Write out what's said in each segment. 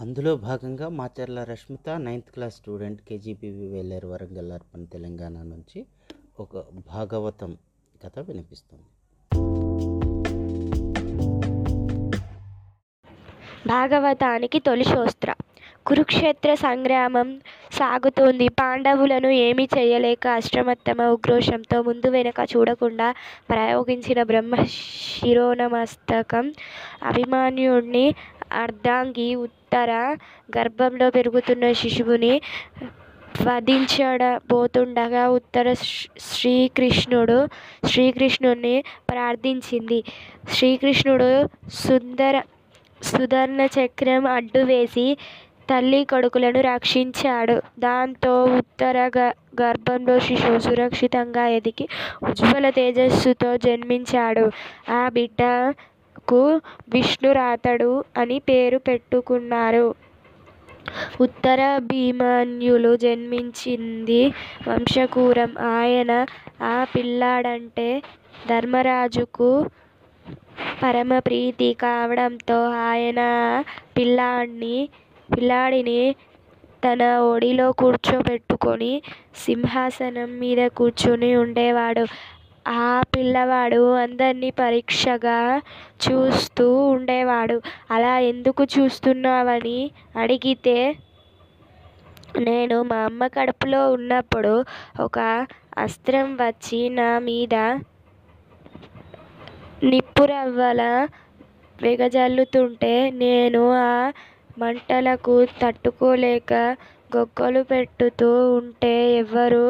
అందులో భాగంగా Macharla Rashmitha ninth class student KGPV Veleru Warangal అర్పణ తెలంగాణ నుంచి ఒక భాగవతం కథ వినిపిస్తుంది. భాగవతానికి తొలి శోస్త్ర. కురుక్షేత్ర సంగ్రామం సాగుతోంది. పాండవులను ఏమీ చేయలేక అష్టమత్తమ ఉగ్రోషంతో ముందు వెనక చూడకుండా ప్రయోగించిన బ్రహ్మ శిరోనమస్తకం అభిమన్యుడిని అర్ధాంగి ఉత్తర గర్భంలో పెరుగుతున్న శిశువుని వధించడబోతుండగా ఉత్తర శ్రీకృష్ణుడు శ్రీకృష్ణుని ప్రార్థించింది. శ్రీకృష్ణుడు సుందర సుదర్ణ చక్రం అడ్డు వేసి తల్లి కొడుకులను రక్షించాడు. దాంతో ఉత్తర గ గర్భంలో శిశువు సురక్షితంగా ఎదిగి ఉజ్వల తేజస్సుతో జన్మించాడు. ఆ బిడ్డ బిడ్డకు విష్ణురాతడు అని పేరు పెట్టుకున్నారు. ఉత్తర భీమన్యులు జన్మించింది వంశకూరం. ఆయన ఆ పిల్లాడంటే ధర్మరాజుకు పరమ ప్రీతి కావడంతో ఆయన పిల్లాడిని పిల్లాడిని తన ఒడిలో కూర్చోబెట్టుకొని సింహాసనం మీద కూర్చొని ఉండేవాడు. ఆ పిల్లవాడు అందరినీ పరీక్షగా చూస్తూ ఉండేవాడు. అలా ఎందుకు చూస్తున్నావని అడిగితే నేను మా అమ్మ కడుపులో ఉన్నప్పుడు ఒక అస్త్రం వచ్చి నా మీద నిప్పురవ్వల వెగజల్లుతుంటే నేను ఆ మంటలకు తట్టుకోలేక గొగ్గలు పెట్టుతూ ఉంటే ఎవరు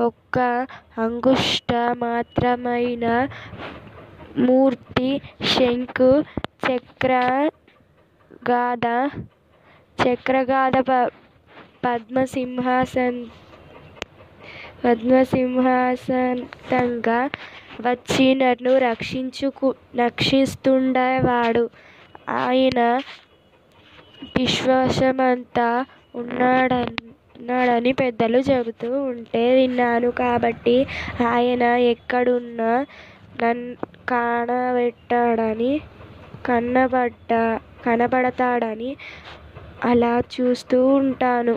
ఒక్క అంగుష్ట మాత్రమైన మూర్తి శంకు చక్ర గాథ చక్రగాథ ప పద్మసింహాసన్ పద్మసింహాసనంగా వచ్చి నన్ను రక్షించుకు రక్షిస్తుండేవాడు. ఆయన విశ్వాసమంతా ఉన్నాడని ఉన్నాడని పెద్దలు చెబుతూ ఉంటే విన్నాను కాబట్టి ఆయన ఎక్కడున్నా నన్ను కానబెట్టాడని కనబడ్డ కనబడతాడని అలా చూస్తూ ఉంటాను.